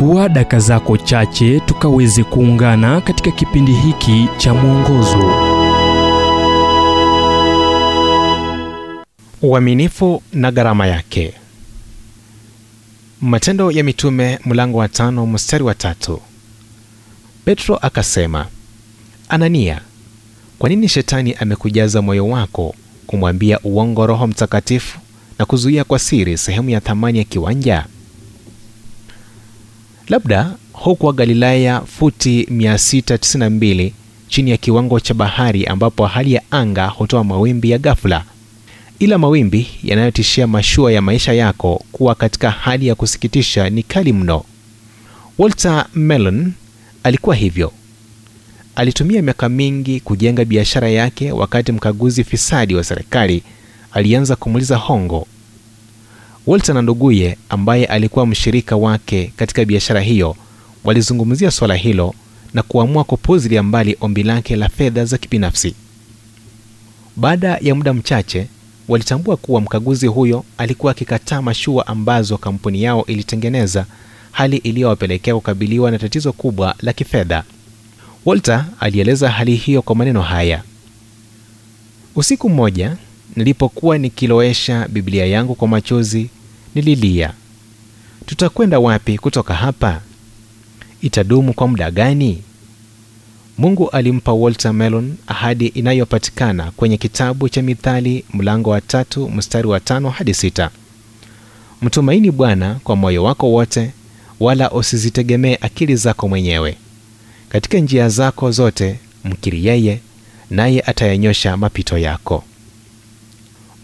chukua daka zako chache tukaweze kuungana katika kipindi hiki cha mwongozo. Uaminifu na gharama yake. Matendo ya mitume mlango wa tano mstari wa tatu. Petro akasema anania kwa nini shetani amekujaza moyo wako kumwambia uongo roho mtakatifu na kuzuia kwa siri sehemu ya thamani ya kiwanja labda hukuwa galilaya futi 692 chini ya kiwango cha bahari ambapo hali ya anga hutoa mawimbi ya ghafula ila mawimbi yanayotishia mashua ya maisha yako kuwa katika hali ya kusikitisha ni kali mno. Walter mellon alikuwa hivyo. Alitumia miaka mingi kujenga biashara yake wakati mkaguzi fisadi wa serikali alianza kumuliza hongo walter na nduguye ambaye alikuwa mshirika wake katika biashara hiyo walizungumzia swala hilo na kuamua kupuzilia mbali ombi lake la fedha za kibinafsi. Baada ya muda mchache walitambua kuwa mkaguzi huyo alikuwa akikataa mashua ambazo kampuni yao ilitengeneza hali iliyowapelekea kukabiliwa na tatizo kubwa la kifedha. Walter alieleza hali hiyo kwa maneno haya. Usiku mmoja nilipokuwa nikilowesha biblia yangu kwa machozi nililia. Tutakwenda wapi kutoka hapa? Itadumu kwa muda gani? Mungu alimpa walter melon ahadi inayopatikana kwenye kitabu cha mithali mlango wa tatu mstari wa tano hadi sita. Mtumaini bwana kwa moyo wako wote wala usizitegemee akili zako mwenyewe. Katika njia zako zote mkiri yeye naye atayanyosha mapito yako.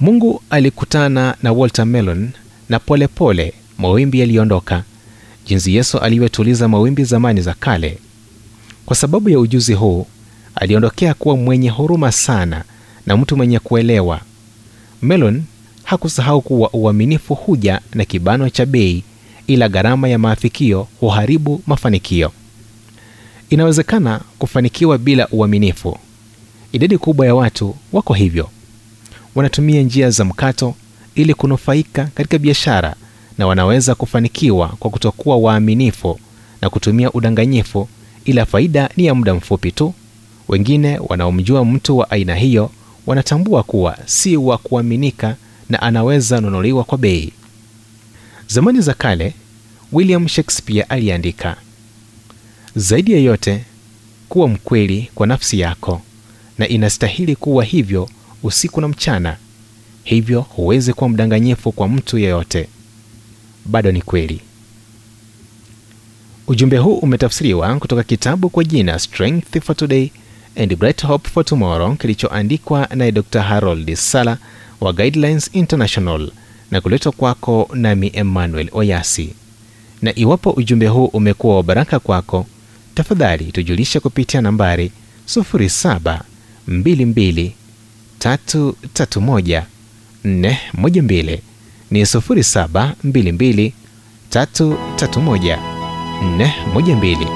Mungu alikutana na walter melon na polepole pole, mawimbi yaliondoka. Jinsi yesu alivyotuliza mawimbi zamani za kale. Kwa sababu ya ujuzi huu aliondokea kuwa mwenye huruma sana na mtu mwenye kuelewa. Melon hakusahau kuwa uaminifu huja na kibano cha bei ila gharama ya maafikio huharibu mafanikio. Inawezekana kufanikiwa bila uaminifu. Idadi kubwa ya watu wako hivyo. Wanatumia njia za mkato ili kunufaika katika biashara na wanaweza kufanikiwa kwa kutokuwa waaminifu na kutumia udanganyifu ila faida ni ya muda mfupi tu. Wengine wanaomjua mtu wa aina hiyo wanatambua kuwa si wa kuaminika na anaweza nunuliwa kwa bei. Zamani za kale william shakespeare aliandika zaidi ya yote kuwa mkweli kwa nafsi yako na inastahili kuwa hivyo usiku na mchana hivyo huwezi kuwa mdanganyifu kwa mtu yeyote. Bado ni kweli. Ujumbe huu umetafsiriwa kutoka kitabu kwa jina strength for today and bright hope for tomorrow kilichoandikwa naye dr harold sala wa guidelines international na kuletwa kwako nami emmanuel oyasi. Na iwapo ujumbe huu umekuwa wa baraka kwako tafadhali tujulishe kupitia nambari 0722 331 412 ni 0722 331 412